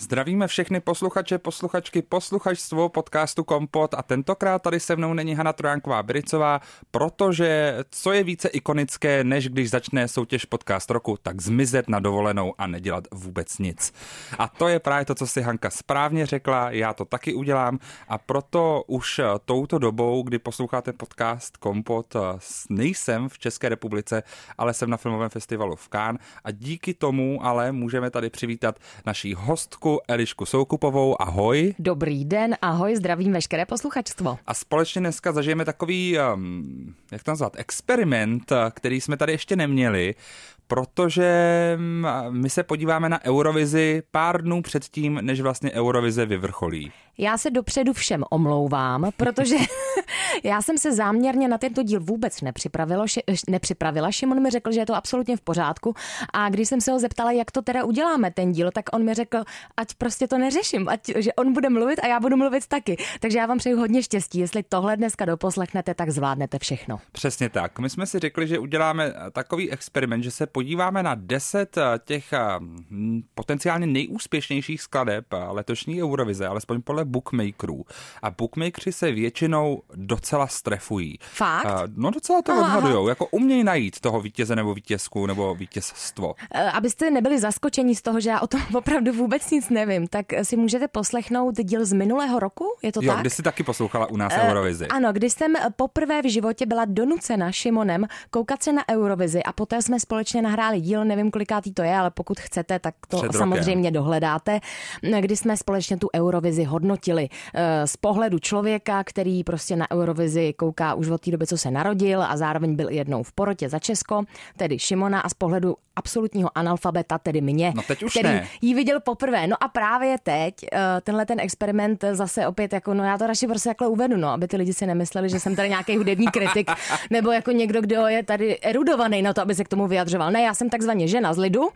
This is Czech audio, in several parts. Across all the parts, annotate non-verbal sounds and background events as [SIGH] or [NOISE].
Zdravíme všechny posluchače, posluchačky, posluchačstvo podcastu Kompot a tentokrát tady se mnou není Hana Trojánková Bricová, protože co je více ikonické, než když začne soutěž podcast roku, tak zmizet na dovolenou a nedělat vůbec nic. A to je právě to, co si Hanka správně řekla, já to taky udělám a proto už touto dobou, kdy posloucháte podcast Kompot, nejsem v České republice, ale jsem na filmovém festivalu v Cannes a díky tomu ale můžeme tady přivítat naší hostku Elišku Soukupovou. Ahoj. Dobrý den, ahoj, zdravím veškeré posluchačstvo. A společně dneska zažijeme takový, um, jak to nazvat, experiment, který jsme tady ještě neměli, protože mm, my se podíváme na Eurovizi pár dnů předtím, než vlastně Eurovize vyvrcholí. Já se dopředu všem omlouvám, protože [LAUGHS] já jsem se záměrně na tento díl vůbec nepřipravila. nepřipravila. Šimon mi řekl, že je to absolutně v pořádku a když jsem se ho zeptala, jak to teda uděláme ten díl, tak on mi řekl, ať prostě to neřeším, ať, že on bude mluvit a já budu mluvit taky. Takže já vám přeju hodně štěstí. Jestli tohle dneska doposlechnete, tak zvládnete všechno. Přesně tak. My jsme si řekli, že uděláme takový experiment, že se podíváme na deset eh, těch eh, potenciálně nejúspěšnějších skladeb eh, letošní Eurovize, alespoň podle bookmakerů. A bookmakeri se většinou docela strefují. Fakt? No docela to odhadujou, jako umějí najít toho vítěze nebo vítězku nebo vítězstvo. Abyste nebyli zaskočeni z toho, že já o tom [LAUGHS] opravdu vůbec nic nevím, tak si můžete poslechnout díl z minulého roku, je to jo, tak? kdy jsi taky poslouchala u nás uh, Eurovizi. Ano, když jsem poprvé v životě byla donucena Šimonem koukat se na Eurovizi a poté jsme společně nahráli díl, nevím kolikátý to je, ale pokud chcete, tak to Před samozřejmě rokem. dohledáte, kdy jsme společně tu Eurovizi hodnotili z pohledu člověka, který prostě na Eurovizi kouká už od té doby, co se narodil a zároveň byl jednou v porotě za Česko, tedy Šimona a z pohledu absolutního analfabeta, tedy mě, no teď už který ne. ji viděl poprvé. No a právě teď tenhle ten experiment zase opět jako, no já to radši prostě takhle uvedu, no, aby ty lidi si nemysleli, že jsem tady nějaký hudební kritik, [LAUGHS] nebo jako někdo, kdo je tady erudovaný na to, aby se k tomu vyjadřoval. Ne, já jsem takzvaně žena z lidu,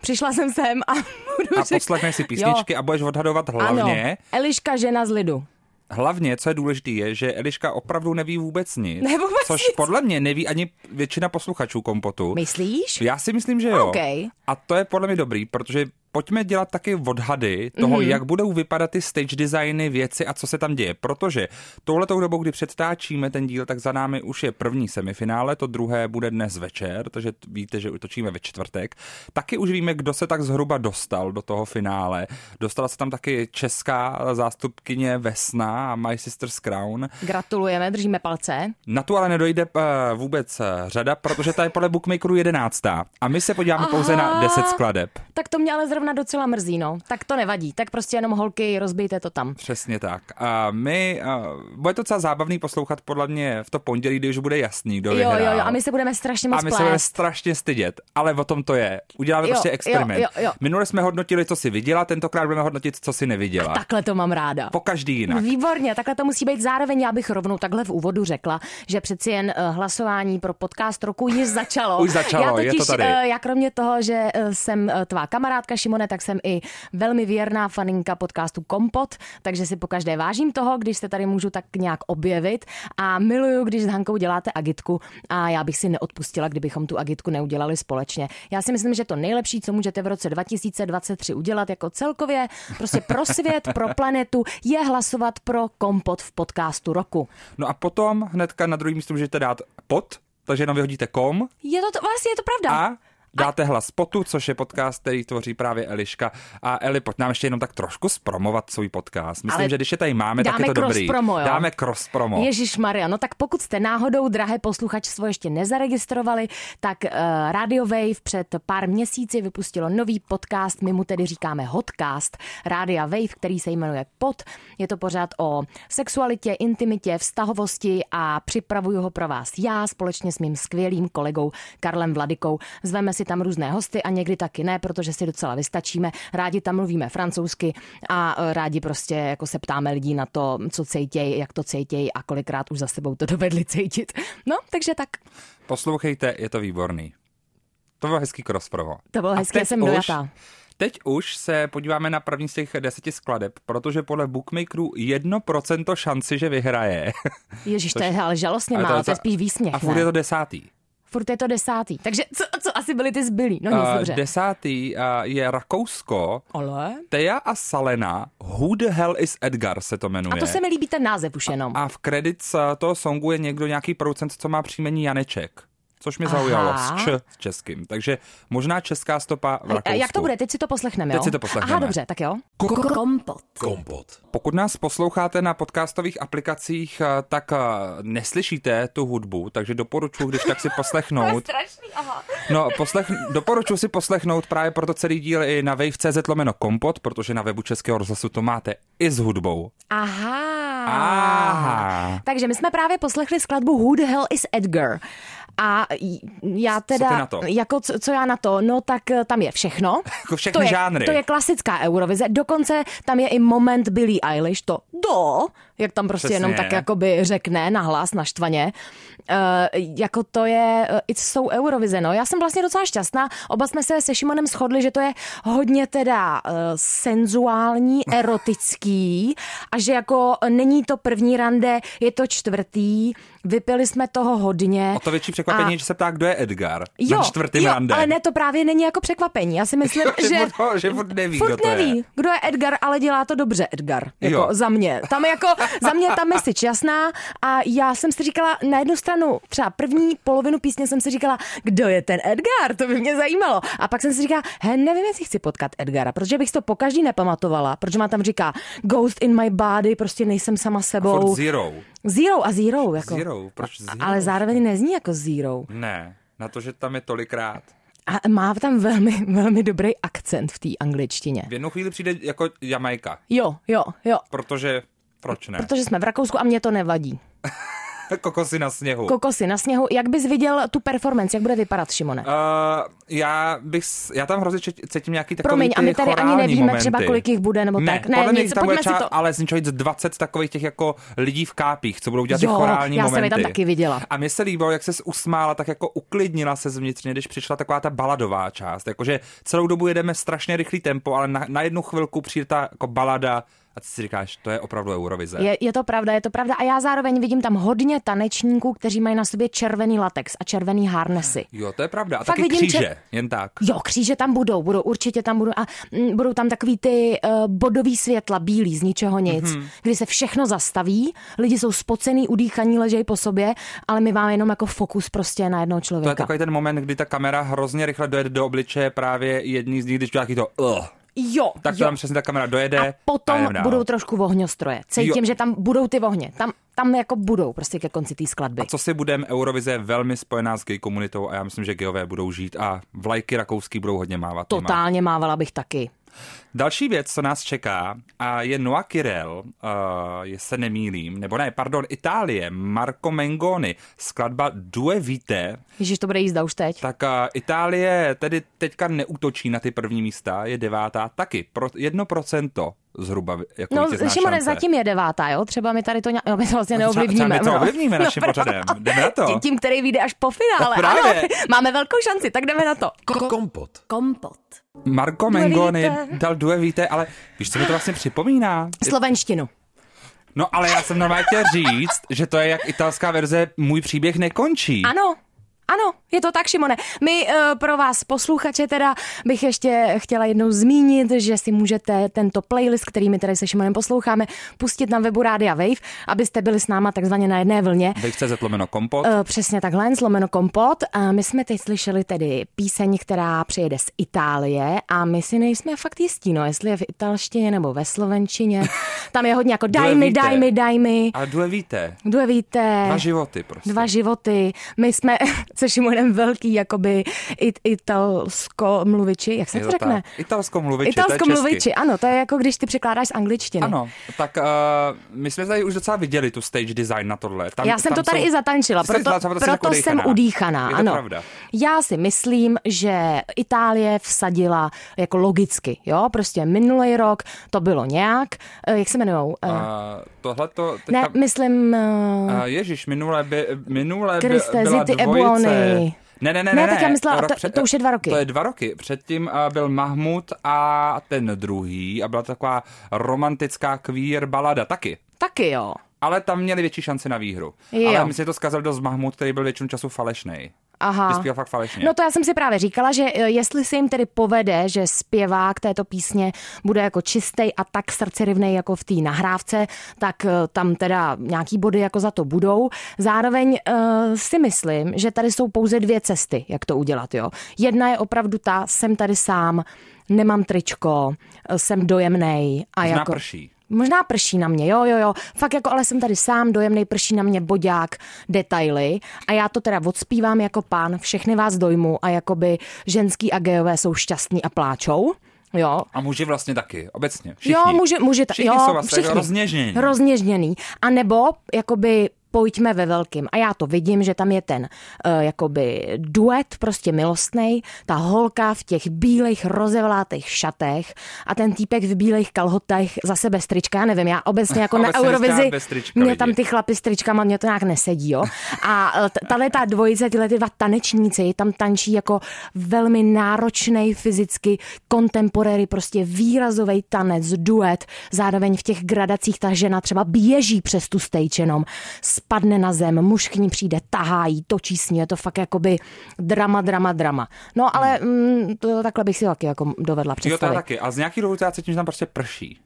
přišla jsem sem a [LAUGHS] budu A poslechneš si písničky jo. a budeš odhadovat hlavně. Ano, Eliška žena z lidu. Hlavně, co je důležité, je, že Eliška opravdu neví vůbec nic. Ne, vůbec což nic. podle mě neví ani většina posluchačů kompotu. Myslíš? Já si myslím, že jo. Okay. A to je podle mě dobrý, protože pojďme dělat taky odhady toho, mm-hmm. jak budou vypadat ty stage designy, věci a co se tam děje. Protože touhletou dobou, kdy předtáčíme ten díl, tak za námi už je první semifinále, to druhé bude dnes večer, takže víte, že točíme ve čtvrtek. Taky už víme, kdo se tak zhruba dostal do toho finále. Dostala se tam taky česká zástupkyně Vesna a My Sister's Crown. Gratulujeme, držíme palce. Na tu ale nedojde uh, vůbec řada, protože ta je podle bookmakerů jedenáctá. A my se podíváme Aha, pouze na 10 skladeb. Tak to mě ale zrovna docela mrzí, no. Tak to nevadí, tak prostě jenom holky, rozbijte to tam. Přesně tak. A my, uh, bude to docela zábavný poslouchat podle mě v to pondělí, kdy už bude jasný, kdo jo, vyhrál. Jo, jo, a my se budeme strašně moc A my se budeme strašně stydět, ale o tom to je. Uděláme jo, prostě experiment. Jo, jo, jo. Minule jsme hodnotili, co si viděla, tentokrát budeme hodnotit, co si neviděla. A takhle to mám ráda. Po každý jinak. Výborně, takhle to musí být. Zároveň já bych rovnou takhle v úvodu řekla, že přeci jen uh, hlasování pro podcast roku již začalo. Už začalo, já totiž, je to tady. Uh, já kromě toho, že uh, jsem tvá kamarádka Šimone, tak jsem i velmi věrná faninka podcastu Kompot, takže si pokaždé vážím toho, když se tady můžu tak nějak objevit a miluju, když s Hankou děláte agitku a já bych si neodpustila, kdybychom tu agitku neudělali společně. Já si myslím, že to nejlepší, co můžete v roce 2023 udělat jako celkově prostě pro svět, pro planetu, je hlasovat pro Kompot v podcastu roku. No a potom hnedka na druhý místo můžete dát pod, takže jenom vyhodíte kom. Je to, to vlastně je to pravda. A dáte hlas potu, což je podcast, který tvoří právě Eliška. A Eli, pojď nám ještě jenom tak trošku zpromovat svůj podcast. Myslím, Ale že když je tady máme, tak je to dobrý. Promo, jo? Dáme cross promo. Ježíš Maria, no tak pokud jste náhodou, drahé posluchačstvo, ještě nezaregistrovali, tak uh, Radio Wave před pár měsíci vypustilo nový podcast, my mu tedy říkáme Hotcast Rádia Wave, který se jmenuje Pod. Je to pořád o sexualitě, intimitě, vztahovosti a připravuju ho pro vás já společně s mým skvělým kolegou Karlem Vladikou. Zveme si tam různé hosty a někdy taky ne, protože si docela vystačíme. Rádi tam mluvíme francouzsky a rádi prostě jako se ptáme lidí na to, co cejtěj, jak to cejtěj a kolikrát už za sebou to dovedli cítit. No, takže tak. Poslouchejte, je to výborný. To bylo hezký cross promo. To bylo hezké, jsem dojatá. teď už se podíváme na první z těch deseti skladeb, protože podle bookmakerů 1% šanci, že vyhraje. [LAUGHS] Ježíš, to je ale žalostně málo, to je docela- spíš výsměch. A furt je to desátý. Furt je to desátý. Takže co, co asi byly ty zbylí? No nic, Uh, dobře. desátý uh, je Rakousko, Ale? Teja a Salena, Who the hell is Edgar se to jmenuje. A to se mi líbí ten název už jenom. A v credits uh, toho songu je někdo nějaký producent, co má příjmení Janeček. Což mě Aha. zaujalo s č s českým. Takže možná česká stopa v A Rakousku. jak to bude? Teď si to poslechneme, jo? Teď si to poslechneme. Aha, dobře, tak jo. Kompot. Pokud nás posloucháte na podcastových aplikacích, eh, tak eh, neslyšíte tu hudbu, takže doporučuji, když tak si [LAUGHS] poslechnout. strašný, aha. No, poslech, doporučuji si poslechnout právě proto celý díl i na wave.cz lomeno kompot, protože na webu Českého rozhlasu to máte i s hudbou. Aha. Aha. Takže my jsme právě poslechli skladbu Who the Hell is Edgar. A já teda, ty na to? jako co, co já na to, no tak eh, tam je všechno. [LAUGHS] Jako všechny to je, žánry. To je klasická Eurovize, dokonce tam je i moment Billie Eilish, to do, jak tam prostě Přesně. jenom tak jakoby řekne nahlas, naštvaně. Uh, jako to je, uh, it's so Eurovize, no. Já jsem vlastně docela šťastná, oba jsme se se Šimonem shodli, že to je hodně teda uh, senzuální, [LAUGHS] erotický a že jako není to první rande, je to čtvrtý, vypili jsme toho hodně. O to větší překvapení, A- že se ptá, kdo je Edgar Jo, na čtvrtým jo, rande. ale ne, to právě není jako překvapení. Já si myslím, Jo, [LAUGHS] že že... furt- že furt neví, furt kdo to je. neví, kdo je Edgar, ale dělá to dobře Edgar. Jako Jo. za mě. Tam jako, za mě tam je si časná a já jsem si říkala, na jednu stranu, třeba první polovinu písně jsem si říkala, kdo je ten Edgar, to by mě zajímalo. A pak jsem si říkala, he, nevím, jestli chci potkat Edgara, protože bych si to po každý nepamatovala, protože má tam říká Ghost in my body, prostě nejsem sama sebou. Furt zero. Zero a zero. Jako. Zero, proč zero? Ale zároveň nezní jako zero. Ne, na to, že tam je tolikrát. A má tam velmi, velmi dobrý akcent v té angličtině. V jednu chvíli přijde jako Jamajka, Jo, jo, jo. protože proč ne? Protože jsme v Rakousku a mě to nevadí. [LAUGHS] Kokosy na sněhu. Kokosy na sněhu, jak bys viděl tu performance, jak bude vypadat, Šimone? Uh, já bych, já tam hrozně cítím nějaký takový Promiň, a ty my tady ani nevíme momenty. třeba, kolik jich bude, nebo ne, tak. Ne, podle mě nic, tam bude pojďme si třeba, to- ale zničovat 20 takových těch jako lidí v kápích, co budou dělat Jo, ty chorální já jsem je momenty. tam taky viděla. A mně se líbilo, jak se usmála, tak jako uklidnila se zvnitřně, když přišla taková ta baladová část. Jakože celou dobu jedeme strašně rychlý tempo, ale na, na jednu chvilku přijde ta jako balada a ty si říkáš, to je opravdu Eurovize. Je, je to pravda, je to pravda. A já zároveň vidím tam hodně tanečníků, kteří mají na sobě červený latex a červený harnesy. Jo, to je pravda. A Fakt taky vidím, kříže, že- jen tak. Jo, kříže tam budou, budou, určitě tam budou. A mm, budou tam takový ty uh, bodový světla, bílý, z ničeho nic, Mhm. mm-hmm. kdy se všechno zastaví, lidi jsou spocený, udýchaní, ležejí po sobě, ale my máme jenom jako fokus prostě na jednoho To je člověka. takový ten moment, kdy ta kamera hrozně rychle dojede do obličeje právě jedný z nich, když to uh, Jo, tak to jo. tam přesně ta kamera dojede. A potom dál. budou trošku vohňostroje. Cítím, Jo. že tam budou ty vohně. Tam, tam jako budou prostě ke konci té skladby. A co si budem, Eurovize je velmi spojená s gay komunitou a já myslím, že gayové budou žít a vlajky rakouský budou hodně mávat. Totálně mávala bych taky. Další věc, co nás čeká, a je Noa Kirel, uh, je se nemýlím, nebo ne, pardon, Itálie, Marco Mengoni, skladba Due Vite, Ježiš, to bude jízda už teď. tak uh, Itálie tedy teďka neútočí na ty první místa, je devátá taky, pro, jedno procento zhruba jako No, Šimone, zatím je devátá, jo? Třeba my tady to, ně... no, my to vlastně No, třeba- neovlivníme. třeba my to no. ovlivníme naším proto. pořadem. Jdeme na to. Tím- který vyjde až po finále. No právě. Ano, máme velkou šanci, tak jdeme na to. Kompot. Marco Mengoni dal Due Vite, ale víš, co mi to vlastně připomíná? Slovenštinu. No ale já jsem normálně chtěl říct, že to je jak italská verze Můj příběh nekončí. Ano, ano, je to tak, Šimone. My uh, pro vás posluchače teda bych ještě chtěla jednou zmínit, že si můžete tento playlist, který my tady se Šimonem posloucháme, pustit na webu Rádia Wave, abyste byli s náma takzvaně na jedné vlně. Wave.cz lomeno kompot. Uh, přesně takhle, zlomeno kompot. A my jsme teď slyšeli tedy píseň, která přijede z Itálie a my si nejsme fakt jistí, no, jestli je v italštině nebo ve slovenčině. [LAUGHS] Tam je hodně jako daj mi, víte. daj mi, daj mi. Ale Due Vite. Kdo víte? Dva životy prostě. Dva životy. My jsme se Šimonem velký, jakoby it, italsko mluviči, jak se to řekne? tak. Italsko mluviči, Italsko mluviči, ano, to je jako když ty překládáš z angličtiny. Ano, tak uh, my jsme tady už docela viděli tu stage design na tohle. Tam, Já jsem tam to tady jsou... i zatančila, proto, třeba- proto proto jako jsem udýchaná. Je to ano. pravda. Já si myslím, že Itálie vsadila jako logicky, jo, prostě minulý rok to bylo nějak, eh, jak se jmenujou? Eh, Uh, tohle to ne, myslím, Uh, uh, Ježíš, minule, by, minule by, Kriste, byla Zity dvojice. Ebuony. Ne, ne, ne, Ne, ne. tak já myslela, to- to už je dva roky. To je dva roky. Předtím uh, byl Mahmud a ten druhý a byla to taková romantická queer balada taky. Taky jo. Ale tam měli větší šanci na výhru. Jo. Ale myslím, že to zkazil dost Mahmud, který byl většinu času falešný. Aha. Vyspěl fakt falešně. No to já jsem si právě říkala, že eh, jestli se jim tedy povede, že zpěvák této písně bude jako čistý a tak srdcerivnej jako v té nahrávce, tak eh, tam teda nějaký body jako za to budou. Zároveň uh, si myslím, že tady jsou pouze dvě cesty, jak to udělat. Jo. Jedna je opravdu ta, jsem tady sám, nemám tričko, jsem dojemnej. A Možná jako... prší. Možná prší na mě, jo, jo, jo. Fakt jako, ale jsem tady sám, dojemný, prší na mě bodák, detaily. A já to teda odspívám jako pán, všechny vás dojmu a jakoby ženský a gejové jsou šťastní a pláčou. Jo, A muži vlastně taky, obecně. Všichni. Jo, může, může ta, Všichni jo, jsou vlastně všichni. rozněžnění. Rozněžněný. A nebo jakoby pojďme ve velkým. A já to vidím, že tam je ten uh, jakoby duet prostě milostnej, ta holka v těch bílých rozevlátých šatech a ten týpek v bílých kalhotech za sebe strička, já nevím, já obecně jako [LAUGHS] na Eurovizi, trička mě tam ty chlapy s tričkama, mě to nějak nesedí, jo. A eh, tahle ta dvojice, tyhle ty dva tanečníci, tam tančí jako velmi náročný fyzicky, contemporary, prostě výrazový tanec, duet, zároveň v těch gradacích ta žena třeba běží přes tu stage jenom, spadne na zem, muž k ní přijde, tahá jí, točí s ní, je to fakt jakoby drama, drama, drama. No ale mm, to, takhle bych si taky jako dovedla Jo, to představit. taky. A z nějaký důvodu já cítím, že tam prostě prší.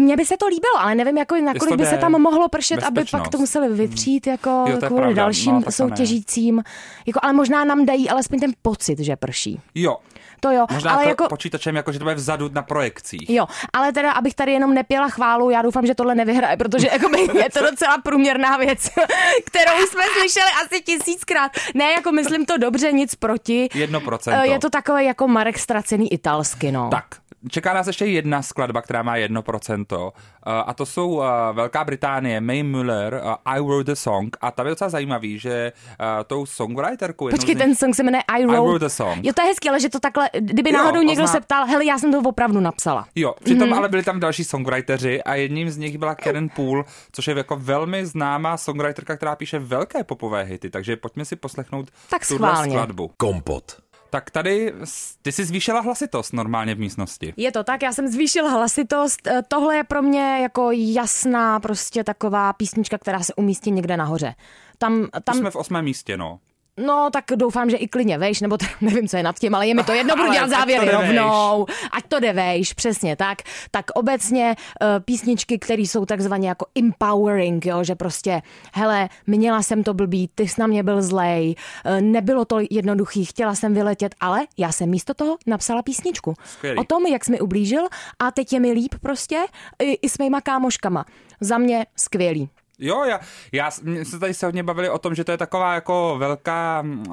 Mně by se to líbilo, ale nevím, jako, nakolik by se tam mohlo pršet, aby Bezpečnost. pak to museli vytřít jako Jo, kvůli pravda. dalším No, to ne. soutěžícím. Jako, ale možná nám dají alespoň ten pocit, že prší. Jo, To jo, možná ale to jako... počítačem, jako že to bude vzadu na projekcích. Jo, ale teda, abych tady jenom nepěla chválu, já doufám, že tohle nevyhraje, protože jakoby, je to docela průměrná věc, [LAUGHS] kterou jsme slyšeli asi tisíckrát. Ne, jako myslím to dobře, nic proti. Jedno procento. Eh, Je to takové jako Marek ztracený italsky, no. Tak, čeká nás ještě jedna skladba, která má 1%. Uh, a to jsou uh, Velká Británie, May Muller, uh, I Wrote the Song. A tam je docela zajímavý, že uh, tou songwriterkou... jednou Počkej, ten song se jmenuje I Wrote. Wrote the Song. Jo, to je hezky, ale že to takhle, kdyby Jo, náhodou někdo ozná- se ptal, hele, já jsem to opravdu napsala. Jo, přitom Mhm. ale byli tam další songwriteri a jedním z nich byla Karen Poole, což je jako velmi známá songwriterka, která píše velké popové hity, takže pojďme si poslechnout Tak tuhle schválně. skladbu. Kompot. Tak tady, ty jsi zvýšila hlasitost normálně v místnosti. Je to tak, já jsem zvýšil hlasitost. Eh, Tohle je pro mě jako jasná prostě taková písnička, která se umístí někde nahoře. Tam, Tam tam jsme v osmém místě, no. No, tak doufám, že i klidně vejš, nebo to, [LAUGHS] nevím, co je nad tím, ale je mi to jedno, budu dělat závěry rovnou. Ať to jde vejš, přesně tak. Tak obecně uh, písničky, které jsou takzvaně jako empowering, jo, že prostě, hele, měla jsem to blbý, ty jsi na mě byl zlej, uh, nebylo to jednoduchý, chtěla jsem vyletět, ale já jsem místo toho napsala písničku. Skvělý. O tom, jak jsi mi ublížil a teď je mi líp prostě i, i s mýma kámoškama. Za mě skvělý. Jo, já, já jsme tady se hodně bavili o tom, že to je taková jako velká mm,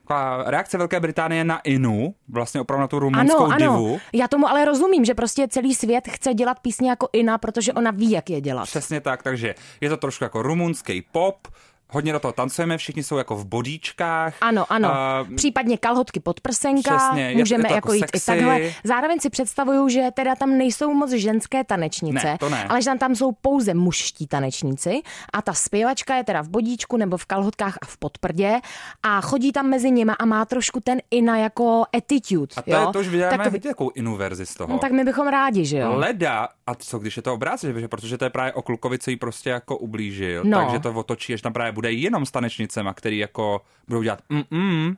taková reakce Velké Británie na Inu, vlastně opravdu na tu rumunskou Ano, divu. ano. Já tomu ale rozumím, že prostě celý svět chce dělat písně jako Ina, protože ona ví, jak je dělat. Přesně tak, takže je to trošku jako rumunský pop, hodně do toho tancujeme, všichni jsou jako v bodíčkách. Ano, ano. A, Případně kalhotky pod prsenka, Přesně, můžeme jako jako jít i sexy. takhle. Zároveň si představuju, že teda tam nejsou moc ženské tanečnice, Ne, to ne. ale že tam, tam jsou pouze mužští tanečníci a ta zpěvačka je teda v bodíčku nebo v kalhotkách a v podprdě a chodí tam mezi nimi a má trošku ten Ina jako attitude. a to, jo? je, to už vyděláme Takový- vidět jakou Inu verzi z toho. No, tak my bychom rádi, že jo? Leda, a co když je to obráceně, že- protože to je právě o klukovi, co jí prostě jako ublížil, No. takže to otočí, až tam právě bude jenom s tanečnicema, který jako budou dělat mm-mm,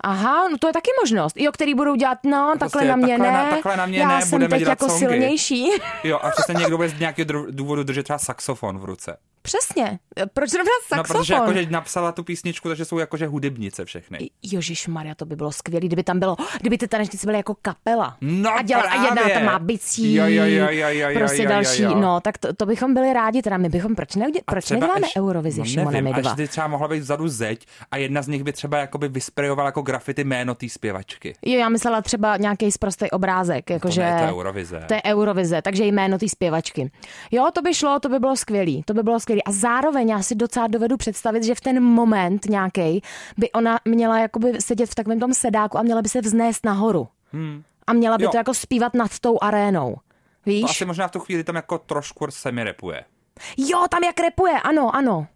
Aha, no to je taky možnost. Jo, který budou dělat, no, takhle na mě takhle ne. na- takhle na mě Já ne, jsem budeme teď dělat jako songy. silnější. jo, a přesně někdo [LAUGHS] bude z nějakého důvodu držet třeba saxofon v ruce. Přesně. Proč zrovna No, saxofon? protože jakože napsala tu písničku, takže jsou jakože hudebnice všechny. Jožíš Maria, to by bylo skvělé, kdyby tam bylo, kdyby ty tanečnice byly jako kapela. No a, děla, a jedna právě. tam má bicí, Jo, jo, jo, jo, jo, prostě jo, jo, další, jo. no, tak to, to, bychom byli rádi, teda my bychom, proč, neudě, A proč neděláme ještě- Eurovizi, no, Šimone, nevím, my dva? Až by třeba mohla být vzadu zeď a jedna z nich by třeba jakoby vysprejovala jako grafity jméno té zpěvačky. Jo, já myslela třeba nějaký sprostý obrázek, jakože... ne, to je Eurovize. To je Eurovize, takže jméno té zpěvačky. Jo, to by šlo, to by bylo skvělý, to by bylo skvělý. A zároveň já si docela dovedu představit, že v ten moment nějaký by ona měla jakoby sedět v takovém tom sedáku a měla by se vznést nahoru. Hmm. A měla by Jo. to jako zpívat nad tou arénou. Víš? To asi možná v tu chvíli tam jako trošku semi repuje. Jo, tam jak repuje, ano, ano.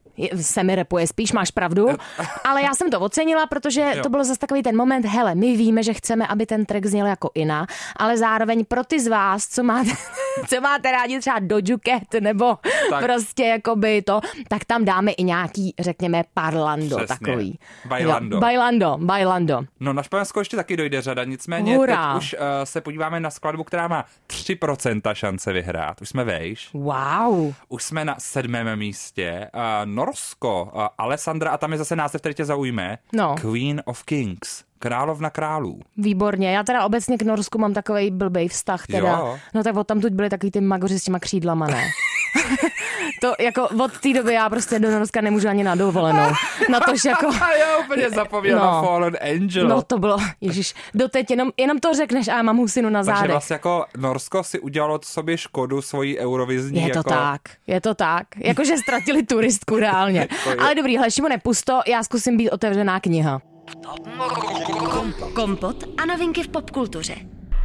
Se mi repuje spíš, máš pravdu. [LAUGHS] Ale já jsem to ocenila, protože Jo. to byl zase takový ten moment, hele, my víme, že chceme, aby ten track zněl jako Ina, ale zároveň pro ty z vás, co máte, [LAUGHS] co máte rádi třeba Doju Cat nebo tak. prostě jakoby to, tak tam dáme i nějaký, řekněme, parlando Přesně. takový. Bailando. Jo, bailando, bailando. No na Španělsko ještě taky dojde řada, nicméně Hurá. teď už uh, se podíváme na skladbu, která má 3% šance vyhrát. Už jsme vejš. Wow. Už jsme na sedmém místě. Uh, Norsko, Alessandra, a tam je zase název, který tě zaujme. No. Queen of Kings, královna králů. Výborně. Já teda obecně k Norsku mám takový blbej vztah teda. Jo. No tak od tam tuď byli takový ty magoři s těma křídlama, ne? [LAUGHS] to jako od té doby já prostě do Norska nemůžu ani na dovolenou. Na to, že jako... [LAUGHS] A já úplně zapomněl No. na Fallen Angel. No to bylo, ježiš, doteď jenom, jenom to řekneš a já mám husinu na Takže zádech. vlastně jako Norsko si udělalo sobě škodu svojí eurovizní. Je to jako... tak, je to tak. Jakože ztratili turistku reálně. [LAUGHS] Ale dobrý, hele, Šimone, pusto, já zkusím být otevřená kniha. Kompot a novinky v popkultuře.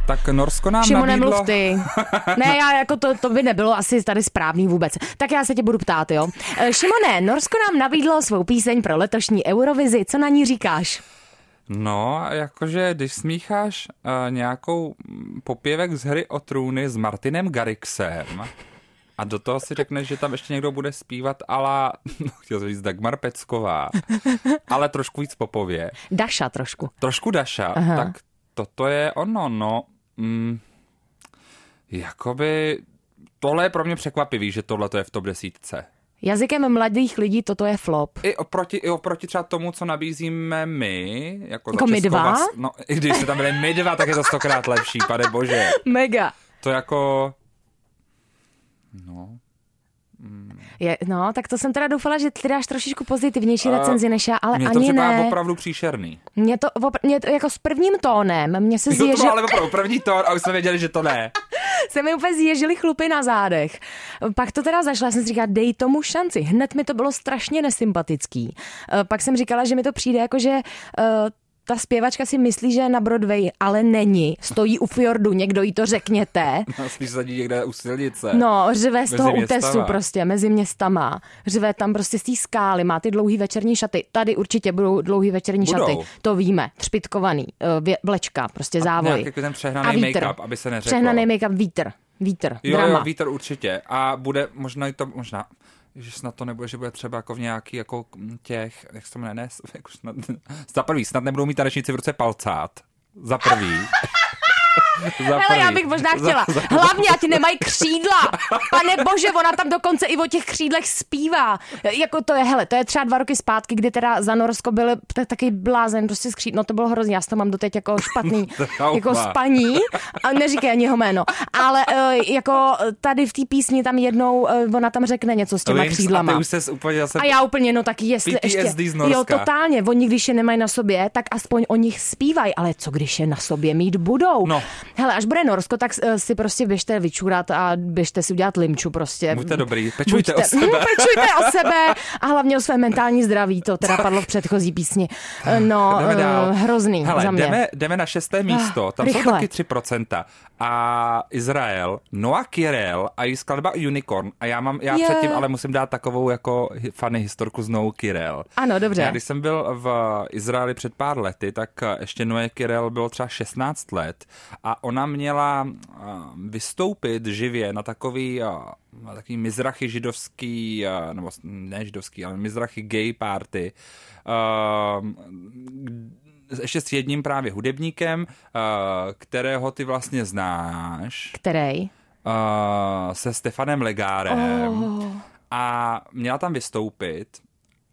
Tak Norsko nám Šimone, nabídlo... mluv ty. [LAUGHS] Ne, já jako to, to by nebylo asi tady správný vůbec. Tak já se tě budu ptát, jo. Eh, Šimone, Norsko nám nabídlo svou píseň pro letošní Eurovizi. Co na ní říkáš? No, jakože když smícháš uh, nějakou mm, popěvek z hry o trůny s Martinem Garrixem a do toho si řekneš, že tam ještě někdo bude zpívat ala, no, [LAUGHS] chtěl jsem říct Dagmar Pecková, ale trošku víc popově, Daša trošku. trošku Daša, Aha. tak toto je ono, no. Mm, jakoby, tohle je pro mě překvapivý, že tohle to je v top desítce. Jazykem mladých lidí toto je flop. I oproti, I oproti třeba tomu, co nabízíme my, jako, Jako my dva? Vas- no, i když jsme tam byli my dva, tak je to stokrát lepší, pane bože. [LAUGHS] Mega. To jako... No, Je, no, tak to jsem teda doufala, že ty dáš trošičku pozitivnější recenzi než já, ale to ani připadá ne. opravdu příšerný. Mě to, opr- mě to jako s prvním tónem, mě se [LAUGHS] to zježil, bylo ale opravdu první tón a už jsme věděli, že to ne. [LAUGHS] se mi úplně zježily chlupy na zádech. Pak to teda zašla, jsem si říkala, dej tomu šanci. Hned mi to bylo strašně nesympatický. Eh, Pak jsem říkala, že mi to přijde jako, že eh, ta zpěvačka si myslí, že je na Broadway, ale není. Stojí u fjordu, někdo jí to řekněte. [LAUGHS] No, spíš zadí někde u silnice. No, řve z Mezi toho městama. útesu prostě, mezi městama. Řve tam prostě z té skály, má ty dlouhý večerní šaty. Tady určitě budou dlouhý večerní Budou. šaty. To víme. Třpitkovaný, eh, vě- vlečka, prostě závoj. Nějaký jako ten přehnaný make-up, aby se neřeklo. Přehnaný make-up, vítr. Vítr, Jo, drama. jo, vítr určitě. A bude možná i to, možná, že snad to nebude, že bude třeba jako v nějaký jako těch, jak se to jmenuje, ne, [LAUGHS] jako snad, za prvý, snad nebudou mít tanečníci v ruce palcát. Za prvý. [LAUGHS] za [LAUGHS] Hele, já bych možná chtěla. Hlavně, ať nemají [LAUGHS] křídla. Pane bože, ona tam dokonce i o těch křídlech zpívá. Jako to je, hele, to je třeba dva roky zpátky, kdy teda za Norsko byl t- taky blázen, prostě z křídl. No to bylo hrozně, já to mám doteď jako špatný, [LAUGHS] jako spaní. A neříkej ani jeho jméno. Ale eh, jako tady v té písni tam jednou, eh, ona tam řekne něco s těma křídlama. A už úplně já úplně, no tak jestli PTSD ještě... z Norska. Jo, totálně. Oni, když je nemají na sobě, tak aspoň o nich zpívají. Ale co, když je na sobě mít budou? No. Hele, až bude Norsko, tak eh, si prostě běžte vyčurat a běžte si udělat limču prostě. Buďte dobrý, pečujte Buďte- o sebe. [LAUGHS] Pečujte o sebe a hlavně o své mentální zdraví. To teda padlo v předchozí písni. Eh, No, eh, hrozný Hele, za mě. Jdeme, jdeme na šesté místo, tam rychle. jsou taky 3%. A Izrael, Noah Kirel a její skladba Unicorn. A já mám, já předtím ale musím dát takovou jako funny historku z Noah Kirel. Ano, dobře. Já když jsem byl v Izraeli před pár lety, tak ještě Noé Kirel bylo třeba 16 let a ona měla vystoupit živě na takový, na takový mizrachy židovský, nebo ne židovský, ale mizrachy gay party, ještě s jedním právě hudebníkem, kterého ty vlastně znáš, Který? se Stefanem Legárem Oh. a měla tam vystoupit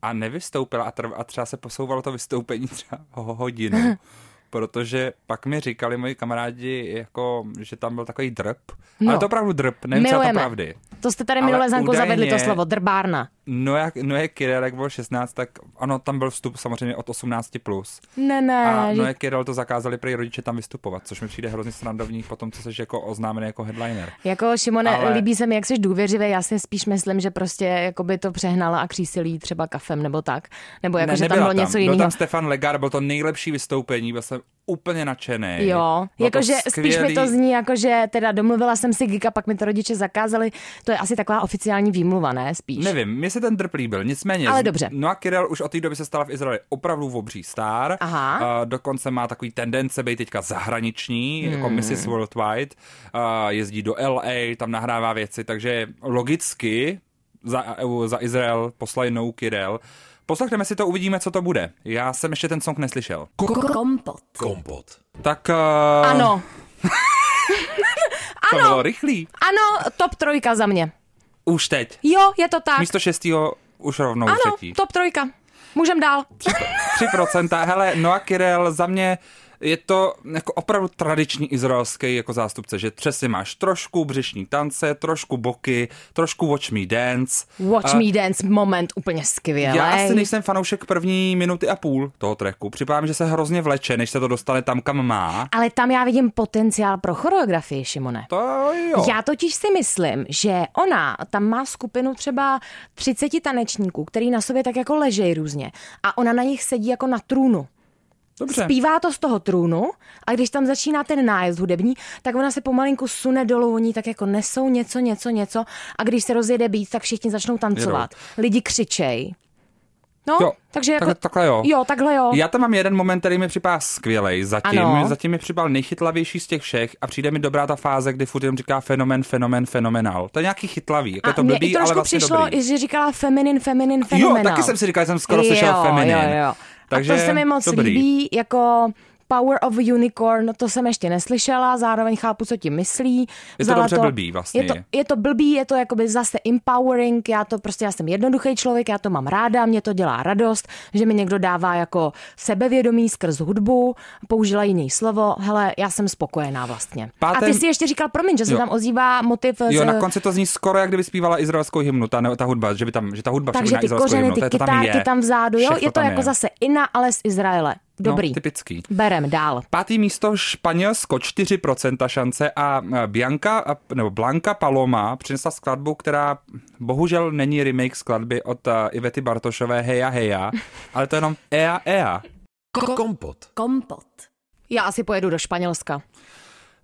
a nevystoupila a, a třeba se posouvalo to vystoupení třeba ho- hodinu, [LAUGHS] protože pak mi říkali moji kamarádi, jako, že tam byl takový drp, no. ale to opravdu drp, nevím, co to pravdy. To jste tady minule Zanku údajně- zavedli to slovo, drbárna. No jak, no jak Kirel, jak byl 16, tak ano, tam byl vstup samozřejmě od 18+. Plus. Ne, ne. A no jak Kirel to zakázali prý rodiče tam vystupovat, což mi přijde hrozně srandovní potom, co jsi jako oznámený jako headliner. Jako Šimone, Ale- líbí se mi, jak jsi důvěřivý, já si spíš myslím, že prostě jako by to přehnala a křísilí třeba kafem nebo tak. Nebo jako, že tam bylo něco Byl jiného. tam Stefan Legar, byl to nejlepší vystoupení, byl jsem úplně nadšený. Jo, jakože spíš mi to zní, jakože teda domluvila jsem si Gika, pak mi to rodiče zakázali. To je asi taková oficiální výmluva, ne? Spíš. Nevím, mně se ten drp líbil, nicméně. Ale dobře. Noah Kirel už od té doby se stala v Izraeli opravdu obří star. Aha. A dokonce má takový tendence být teďka zahraniční, Hmm. jako Mrs. Worldwide. A jezdí do LA, tam nahrává věci, takže logicky za, za Izrael poslali No Kirel. Poslechneme si to, uvidíme, co to bude. Já jsem ještě ten song neslyšel. Kompot. Kompot. Tak... Uh, Ano, [LAUGHS] To bylo rychlý. ano, top trojka za mě. Už teď. Jo, je to tak. Místo šestýho už rovnou ano, třetí. top trojka. Můžem dál. 3%. Hele, Noah Kirel za mě je to jako opravdu tradiční izraelský jako zástupce, že přesně máš trošku břišní tance, trošku boky, trošku Watch Me Dance. Watch A Me Dance moment úplně skvělý. Já asi nejsem fanoušek první minuty a půl toho tracku. Připadá mi, že se hrozně vleče, než se to dostane tam, kam má. Ale tam já vidím potenciál pro choreografii, Šimone. To jo. Já totiž si myslím, že ona tam má skupinu třeba 30 tanečníků, který na sobě tak jako ležejí různě a ona na nich sedí jako na trůnu. Dobře. Zpívá to z toho trůnu a když tam začíná ten nájezd hudební, tak ona se pomalinku sune dolů, oni tak jako nesou něco, něco, něco a když se rozjede být, tak všichni začnou tancovat. Lidi křičej. No, Jo, takže jako... tak- takhle jo. Jo, takhle jo. Já tam mám jeden moment, který mi připadá skvělej. Zatím, Ano. zatím mi připadal nejchytlavější z těch všech a přijde mi dobrá ta fáze, kdy furt jenom říká fenomen, fenomen, fenomenál. To je nějaký chytlavý, jako je to a mně blbý, i trošku ale vlastně přišlo, dobrý. že říkala feminin, feminin, Jo, fenomenál. taky jsem si říkal, že jsem skoro slyšel jo, feminin. Jo, jo. Takže a to se mi moc dobrý. líbí, jako Power of a Unicorn, to jsem ještě neslyšela, zároveň chápu, co ti myslí. to Vzala dobře blbý vlastně. Je to, je to blbý, je to jakoby zase empowering, já to prostě, já jsem jednoduchý člověk, já to mám ráda, mě to dělá radost, že mi někdo dává jako sebevědomí skrz hudbu, použila jiný slovo, hele, já jsem spokojená vlastně. A Pátem- ty si ještě říkal, promiň, že se Jo. tam ozývá motiv Jo, z, na konci to zní skoro, jak kdyby zpívala izraelskou hymnu, ta, ne, ta hudba, že by tam, že ta hudba takže ty kořeny, hymnu. ty to je, to tam kytárky je. tam vzadu, jo, je to jako zase Ina, ale z Izraele. Dobrý. No, typický. Berem dál. Pátý místo Španělsko 4% šance a Bianca, nebo Blanca Paloma přinesla skladbu, která bohužel není remake skladby od Ivety Bartošové Heja Heja, [LAUGHS] ale to je jenom Ea Ea. Kompot. Kompot. Já asi pojedu do Španělska.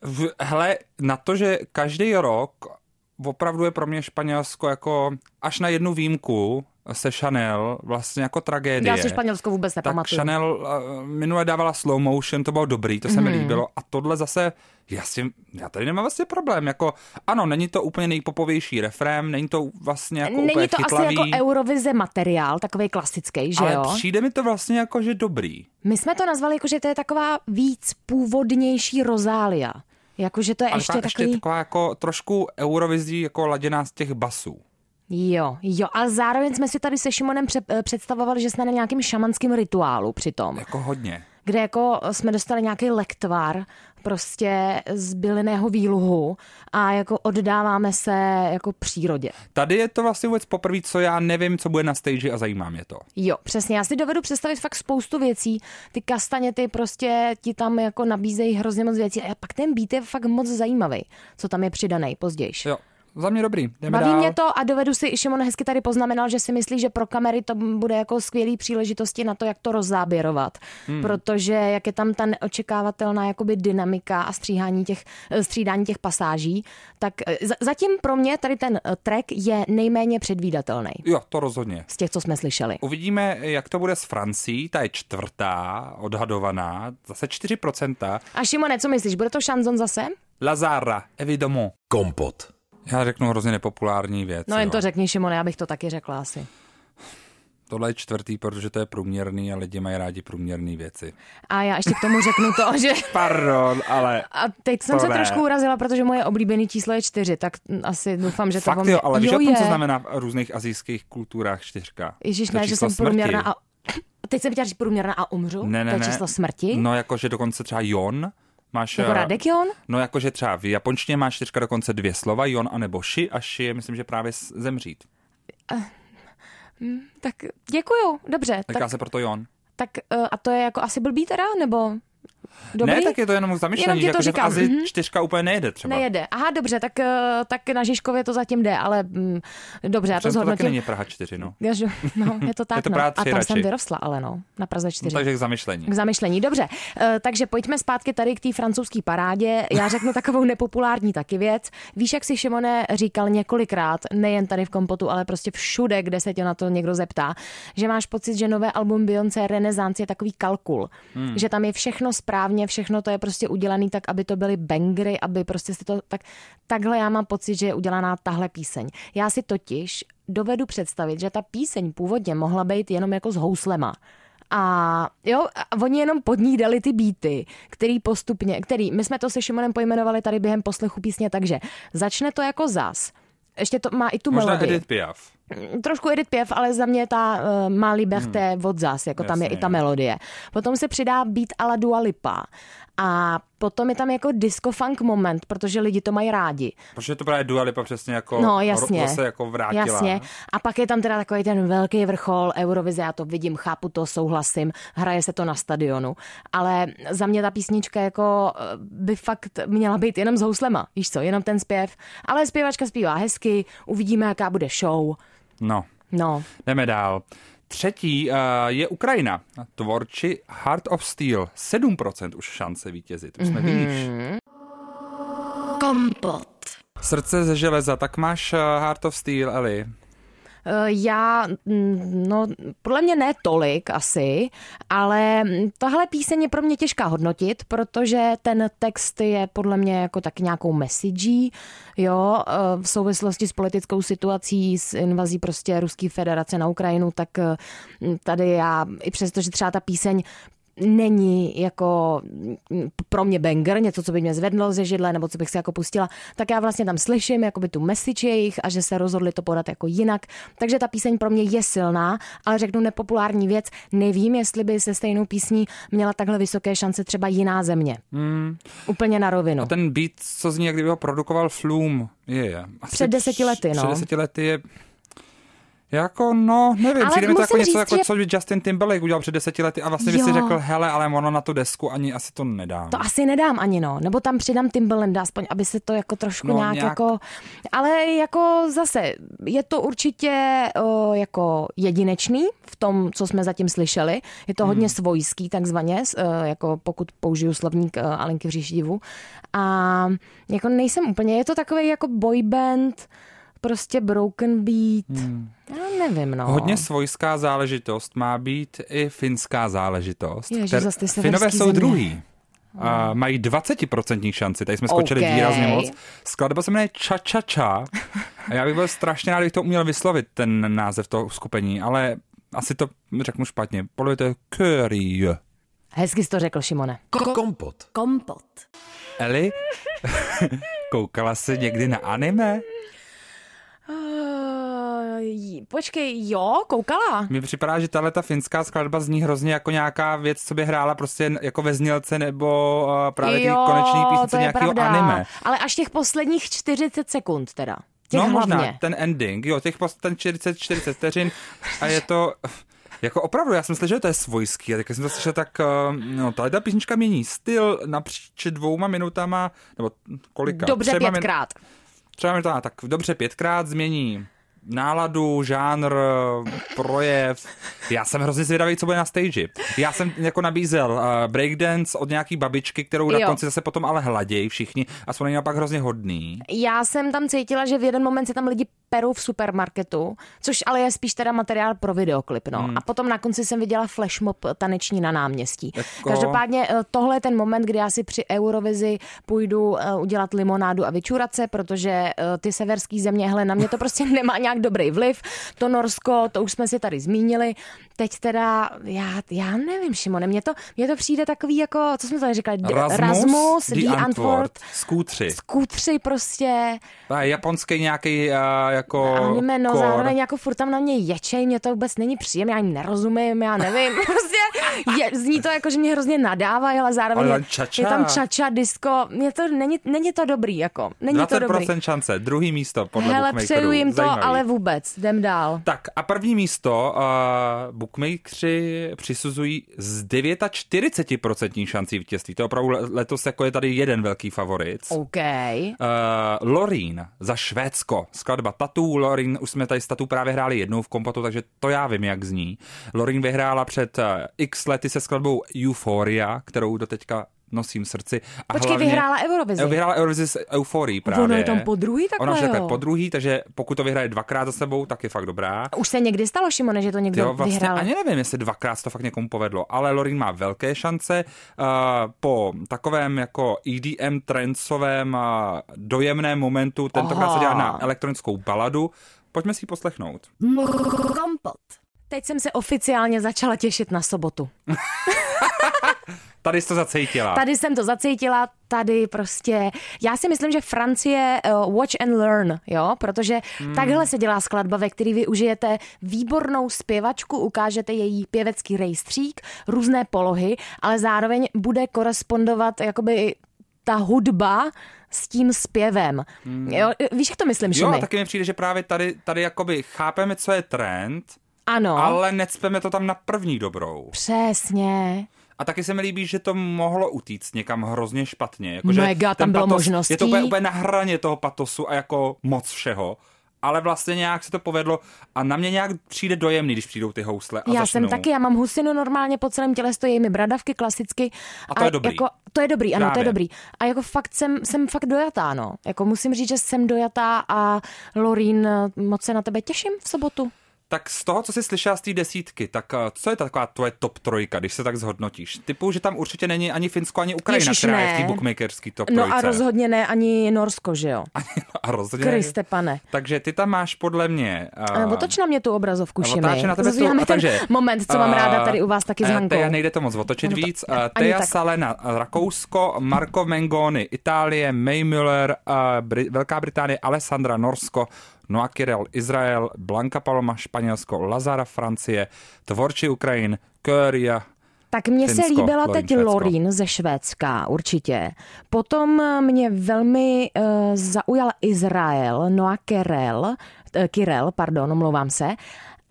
V, hele, na to, že každý rok opravdu je pro mě Španělsko jako až na jednu výjimku se Chanel vlastně jako tragédie. Já si Španělsko vůbec tak nepamatuju. Chanel uh, minule dávala slow motion, to bylo dobrý, to se Mhm. mi líbilo. A tohle zase, já, si, já tady nemám vlastně problém. Jako, ano, není to úplně nejpopovější refrém, není to vlastně jako úplně Není to chytlavý, asi jako Eurovize materiál, takový klasický, že ale jo? přijde mi to vlastně jako, že dobrý. My jsme to nazvali jako, že to je taková víc původnější rozália. Jako, že to je Ale ještě ještě, takový... ještě taková jako trošku eurovizí jako laděná z těch basů. Jo, jo, a zároveň jsme si tady se Šimonem pře- eh, představovali, že jsme na nějakém šamanském rituálu přitom, Jako hodně. kde jako jsme dostali nějaký lektvar prostě z bylinného výluhu a jako oddáváme se jako přírodě. Tady je to vlastně vůbec poprvé, co já nevím, co bude na stage a zajímá mě to. Jo, přesně. Já si dovedu představit fakt spoustu věcí. Ty kastaněty prostě ti tam jako nabízejí hrozně moc věcí. A pak ten beat je fakt moc zajímavý, co tam je přidaný později. Jo, za mě dobrý. Jdeme Baví dál. mě to a dovedu si, Šimon hezky tady poznamenal, že si myslí, že pro kamery to bude jako skvělý příležitosti na to, jak to rozzáběrovat. Hmm. Protože jak je tam ta neočekávatelná jakoby dynamika a stříhání těch, eh, střídání těch pasáží, tak eh, za- zatím pro mě tady ten eh, track je nejméně předvídatelný Jo, to rozhodně. z těch, co jsme slyšeli. Uvidíme, jak to bude s Francií, ta je čtvrtá, odhadovaná, zase 4%. A Šimone, co myslíš, bude to šanzon zase? Lazara, évidemment. Kompot. Já řeknu hrozně nepopulární věc. No jen jo. to řekni, Šimone, já bych to taky řekla asi. Tohle je čtvrtý, protože to je průměrný a lidi mají rádi průměrné věci. A já ještě k tomu řeknu to, že... [LAUGHS] Pardon, ale... A teď jsem To se ne. trošku urazila, protože moje oblíbené číslo je čtyři, tak asi doufám, že to Fakt o mě... jo, ale víš jo, o tom, co znamená v různých azijských kulturách čtyřka? Ježíš, To je ne, že jsem smrti. průměrná a... [COUGHS] Teď jsem chtěla říct průměrná a umřu? Ne, ne, to je ne. číslo smrti? No, jakože dokonce třeba Jon, máš... Jako eh, Radekion? No, jakože třeba v japonštině máš čtyřka dokonce dvě slova, Jon a nebo Shi a Shi je, myslím, že právě zemřít. Tak děkuju, dobře. Říká Tak, se proto Jon. tak uh, a to je jako asi blbý teda, nebo Dobrý? Ne, tak je to jenom zamyšlení, Jenom že, to jako, že v říkám, Azii mhm. čtyřka úplně nejede třeba. Nejede. Aha, dobře, tak, eh, tak na Žižkově to zatím jde, ale mm, dobře, já to Přitom to taky zhodnotím. není Praha 4, no. Já že- [LAUGHS] No, je to tak, to no. A tam radši. jsem vyrostla, ale no, na Praze 4. no takže k zamyšlení. K zamyšlení. Dobře, eh, takže pojďme zpátky tady k té francouzské parádě. Já řeknu [LAUGHS] takovou nepopulární taky věc. Víš, jak si Šimone říkal několikrát, nejen tady v kompotu, ale prostě všude, kde se tě na to někdo zeptá, že máš pocit, že nové album Beyoncé Renaissance je takový kalkul. Hmm. Že tam je všechno správně, všechno to je prostě udělané tak, aby to byly bangry, aby prostě si to tak, takhle já mám pocit, že je udělaná tahle píseň. Já si totiž dovedu představit, že ta píseň původně mohla být jenom jako s houslema. A jo, a oni jenom pod ní dali ty beaty, který postupně, který, my jsme to se Šimonem pojmenovali tady během poslechu písně, takže začne to jako zas. Ještě to má i tu Možná melodii. Edith Piaf. Trošku Edith Piaf, ale za mě ta uh, má liberté hmm. od zas, jako tam je Jasně, i ta melodie. Potom se přidá beat a la Dua Lipa. A potom je tam jako disco funk moment, protože lidi to mají rádi. Protože to právě Dua Lipa přesně jako No jasně. zase jako vrátila. Jasně. A pak je tam teda takový ten velký vrchol Eurovize, já to vidím, chápu to, souhlasím, hraje se to na stadionu. Ale za mě ta písnička jako eh, by fakt měla být jenom s houslema, víš co, jenom ten zpěv. Ale zpěvačka zpívá hezky, uvidíme, jaká bude show. No, No, jdeme dál. Třetí uh, je Ukrajina. Tvorči Heart of Steel. 7% už šance vítězit. Už jsme Mhm. mm-hmm. výš. Kompot. Srdce ze železa. Tak máš uh, Heart of Steel, Eli. Eh, Já, mm, no, podle mě ne tolik asi, ale tahle píseň je pro mě těžká hodnotit, protože ten text je podle mě jako tak nějakou messagí, jo, eh, v souvislosti s politickou situací, s invazí prostě Ruské federace na Ukrajinu, tak eh, tady já, i přesto, že třeba ta píseň není jako mm, pro mě banger, něco, co by mě zvedlo ze židle, nebo co bych si jako pustila, tak já vlastně tam slyším jakoby tu message jejich a že se rozhodli to podat jako jinak. Takže ta píseň pro mě je silná, ale řeknu nepopulární věc, nevím, jestli by se stejnou písní měla takhle vysoké šance třeba jiná země. Mm. Úplně na rovinu. A ten beat, co z ní, jak kdyby ho produkoval Flume, je, je. Asi Před deseti lety, no. Před deseti lety je jako, no, nevím, Ale přijde mi to jako něco, říct, jako že- co by Justin Timberlake udělal před deseti lety a vlastně by si řekl, hele, ale ono na tu desku ani asi to nedá. To asi nedám ani no, nebo tam přidám Timberlanda, aspoň aby se to jako trošku No, nějak, nějak. jako, ale jako zase, je to určitě o, jako jedinečný v tom, co jsme zatím slyšeli, je to hodně svojský takzvaně, e, jako pokud použiju slovník e, Alenky v říštivu a jako nejsem úplně, je to takový jako boyband, prostě broken beat, já nevím no. Hodně svojská záležitost má být i finská záležitost. Ježiš, ty severský Finové jsou země. druhý. A mají 20% šanci, tady jsme skočili OK. výrazně moc. Skladba se jmenuje Ča Ča Ča a já bych byl strašně rád, kdybych to uměl vyslovit, ten název toho skupení, ale asi to řeknu špatně. Podle mě to je Curry. Hezky jsi to řekl, Šimone. Kompot. Kompot. Eli, [LAUGHS] koukala jsi někdy na anime? Počkej, jo, koukala. Mně připadá, že tahle ta finská skladba zní hrozně jako nějaká věc, co by hrála prostě jako ve znělce nebo uh, právě ty konečný písnice nějakého pravda. anime. Ale až těch posledních 40 sekund teda. Těch no hlavně. možná, ten ending, jo, těch pos- ten 40-40 vteřin a je to... Jako opravdu, já jsem slyšel, že to je svojský, a teď jsem to slyšel, tak uh, no, tahle ta písnička mění styl napříč dvouma minutama, nebo kolika? Dobře Třema min- pětkrát. Třeba minutama, tak dobře pětkrát změní náladu, žánr, projev. Já jsem hrozně zvědavý, co bude na stage. Já jsem jako nabízel uh, breakdance od nějaký babičky, kterou na Jo. konci zase potom ale hladějí všichni a jsou na naopak hrozně hodný. Já jsem tam cítila, že v jeden moment se tam lidi perou v supermarketu, což ale je spíš teda materiál pro videoklip. No. Hmm. A potom na konci jsem viděla flashmob taneční na náměstí. Jako- Každopádně eh, tohle je ten moment, kdy já si při Eurovizi půjdu eh, udělat limonádu a vyčůrat se, protože ty severský země, hele, na mě to prostě [LAUGHS] nemá nějak dobrý vliv. To Norsko, to už jsme si tady zmínili. Teď teda, já, já nevím, Šimone, mně to, mně to přijde takový jako, co jsme tady říkali, D- Rasmus, Rasmus Antwort, Antwort, Skútři. skutři prostě, A japonský nějaký uh, jako anime, no kor. zároveň jako furt tam na mě ječej, mě to vůbec není příjemné, já jim nerozumím, já nevím, [LAUGHS] prostě je, zní to jako, že mě hrozně nadávají, ale zároveň Ale je, čača. je tam čača, disco, mě to není, není to dobrý, jako, není to dobrý. 20% šance, druhý místo podle Hele, přeju jim to, Zajímavý. ale vůbec, jdem dál. Tak a první místo uh, bookmakeri přisuzují z 49% šancí vítězství. To je opravdu letos jako je tady jeden velký favorit. OK. Uh, Lorín za Švédsko. Skladba Tatu. Lorín, už jsme tady s Tatu právě hráli jednou v kompatu, takže to já vím, jak zní. Lorín vyhrála před x lety se skladbou Euphoria, kterou do teďka nosím v srdci. A Počkej, hlavně, vyhrála Eurovizi. Vyhrála Eurovizi s Euforií právě. Ono je tam po druhý takhle, Ona už je takhle po druhý, takže pokud to vyhraje dvakrát za sebou, tak je fakt dobrá. Už se někdy stalo, Šimone, že to někdo Jo, vlastně vyhrál. ani nevím, jestli dvakrát to fakt někomu povedlo, ale Lorin má velké šance. Uh, po takovém jako EDM trencovém uh, dojemném momentu, tentokrát se dělá na elektronickou baladu. Pojďme si ji poslechnout. Kompot. Teď jsem se oficiálně začala těšit na sobotu. [LAUGHS] Tady jsi to zacítila. Tady jsem to zacítila, tady prostě, já si myslím, že Francie uh, watch and learn, jo, protože hmm. takhle se dělá skladba, ve který vy užijete výbornou zpěvačku, ukážete její pěvecký rejstřík, různé polohy, ale zároveň bude korespondovat jakoby ta hudba s tím zpěvem. Hmm. Jo, víš, jak to myslím, Jo, Šimi? a taky mi přijde, že právě tady, tady jakoby chápeme, co je trend, Ano, ale necpeme to tam na první dobrou. přesně. A taky se mi líbí, že to mohlo utíct někam hrozně špatně. Jako, že Mega, tam bylo patos, možností. Je to úplně, úplně na hraně toho patosu a jako moc všeho. Ale vlastně nějak se to povedlo a na mě nějak přijde dojemný, když přijdou ty housle a já začnou. jsem taky, já mám husinu normálně po celém těle, stojí mi bradavky klasicky. A to je dobrý. Jako, to je dobrý, ano, to je Právě. dobrý. A jako fakt jsem, jsem fakt dojatá, no. Jako musím říct, že jsem dojatá a Lorín, moc se na tebe těším v sobotu. Tak z toho, co jsi slyšela z té desítky, tak eh, co je taková tvoje top trojka, když se tak zhodnotíš? Typu, že tam určitě není ani Finsko, ani Ukrajina, Ježiš, která je v té ne. bookmakerský top No trojce. a rozhodně ne ani Norsko, že jo? a rozhodně. Kriste pane. Takže ty tam máš podle mě... Uh, Uh, otoč na mě tu obrazovku, Šimi. na tebe tu- a ten takže, moment, co mám eh, ráda tady u vás taky s Hankou. Teja nejde to moc otočit No to- víc. Uh, Teja tak. Salena, Rakousko, Marko Mengoni, Itálie, May Müller, uh, Bri- Velká Británie, Alessandra, Norsko, Noa Kirel, Izrael, Blanka Paloma, Španělsko, Lazara, Francie, Tvorči Ukrajin, Köria, Tak mně se líbila teď Švédsko. Lorín ze Švédska, určitě. Potom mě velmi uh, zaujal Izrael, Noa Kirel, uh, Kirel, pardon, omlouvám se.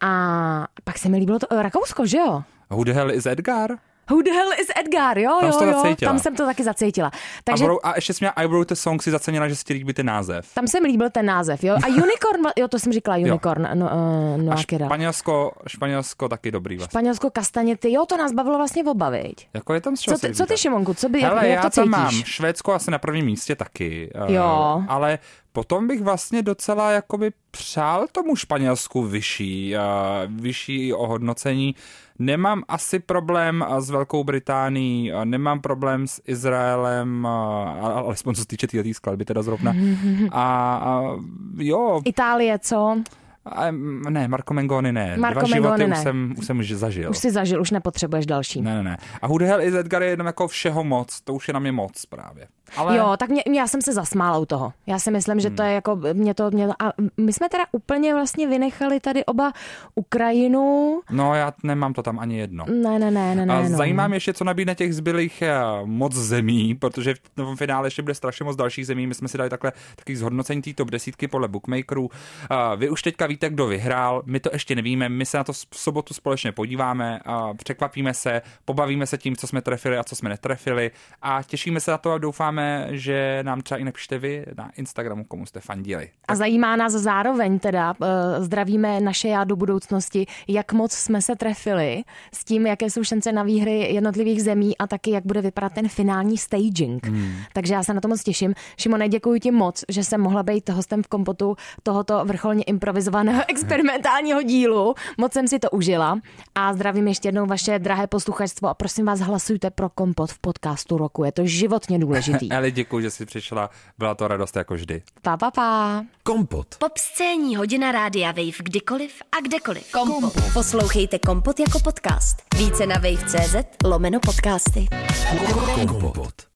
A pak se mi líbilo to uh, Rakousko, že jo? Who the hell is Edgar? Who the hell is Edgar, jo, Tam jo, to jo, zacítila. tam jsem to taky zacítila. Takže... A, budou, a ještě jsi měla I Wrote a Song si zacenila, že si ti líbí ten název. tam se mi líbil ten název, jo. A Unicorn, jo, to jsem říkala, Unicorn, no, uh, A Noa Kirel. Španělsko, Španělsko taky dobrý vlastně. Španělsko, kastaněty, jo, to nás bavilo vlastně oba, viď? Jako je tam Co ty, co ty. Šimonku, co by, Hele, jak já to tam cítíš? mám Švédsko asi na prvním místě taky. eh, Jo. Ale potom bych vlastně docela jakoby přál tomu Španělsku vyšší, eh, vyšší ohodnocení. Nemám asi problém s Velkou Británií, nemám problém s Izraelem, ale- alespoň co se týče této skladby teda zrovna. [LAUGHS] A, a jo, Itálie, co? a, ne, Marco Mengoni ne. Marco Dva životy Mengoni už ne. jsem, už jsem už zažil. Už si zažil, už nepotřebuješ další. Ne, ne, ne. A Who the hell is Edgar je jenom jako všeho moc, to už je na mě moc právě. Ale Jo, tak mě, já jsem se zasmála u toho. Já si myslím, že to Hmm. je jako, mě to, mě to, a my jsme teda úplně vlastně vynechali tady oba Ukrajinu. No, já nemám to tam ani jedno. Ne, ne, ne, ne, ne. A no. zajímá mě ještě, co nabídne těch zbylých eh, moc zemí, protože v tom finále ještě bude strašně moc dalších zemí. My jsme si dali takhle takový zhodnocení té top desítky podle bookmakerů. A Vy už teďka víte, kdo vyhrál, my to ještě nevíme, my se na to v sobotu společně podíváme, a překvapíme se, pobavíme se tím, co jsme trefili a co jsme netrefili a těšíme se na to a doufáme, že nám třeba i napíšte vy na Instagramu, komu jste fandili. A zajímá nás zároveň teda, uh, zdravíme naše já do budoucnosti, jak moc jsme se trefili s tím, jaké jsou šance na výhry jednotlivých zemí a taky, jak bude vypadat ten finální staging. Hmm. Takže já se na to moc těším. Šimone, děkuji ti moc, že jsem mohla být hostem v kompotu tohoto vrcholně improvizovaného [LAUGHS] experimentálního dílu. Moc jsem si to užila a zdravím ještě jednou vaše drahé posluchačstvo a prosím vás hlasujte pro kompot v podcastu roku. Je to životně důležitý. Eli, děkuji, že jsi přišla, byla to radost jako vždy. Pa, pa, pa. Kompot. Pop scéní hodina rádia Wave kdykoliv a kdekoliv. Kompot. Poslouchejte Kompot jako podcast. Více na wave.cz lomeno podcasty. Kompot.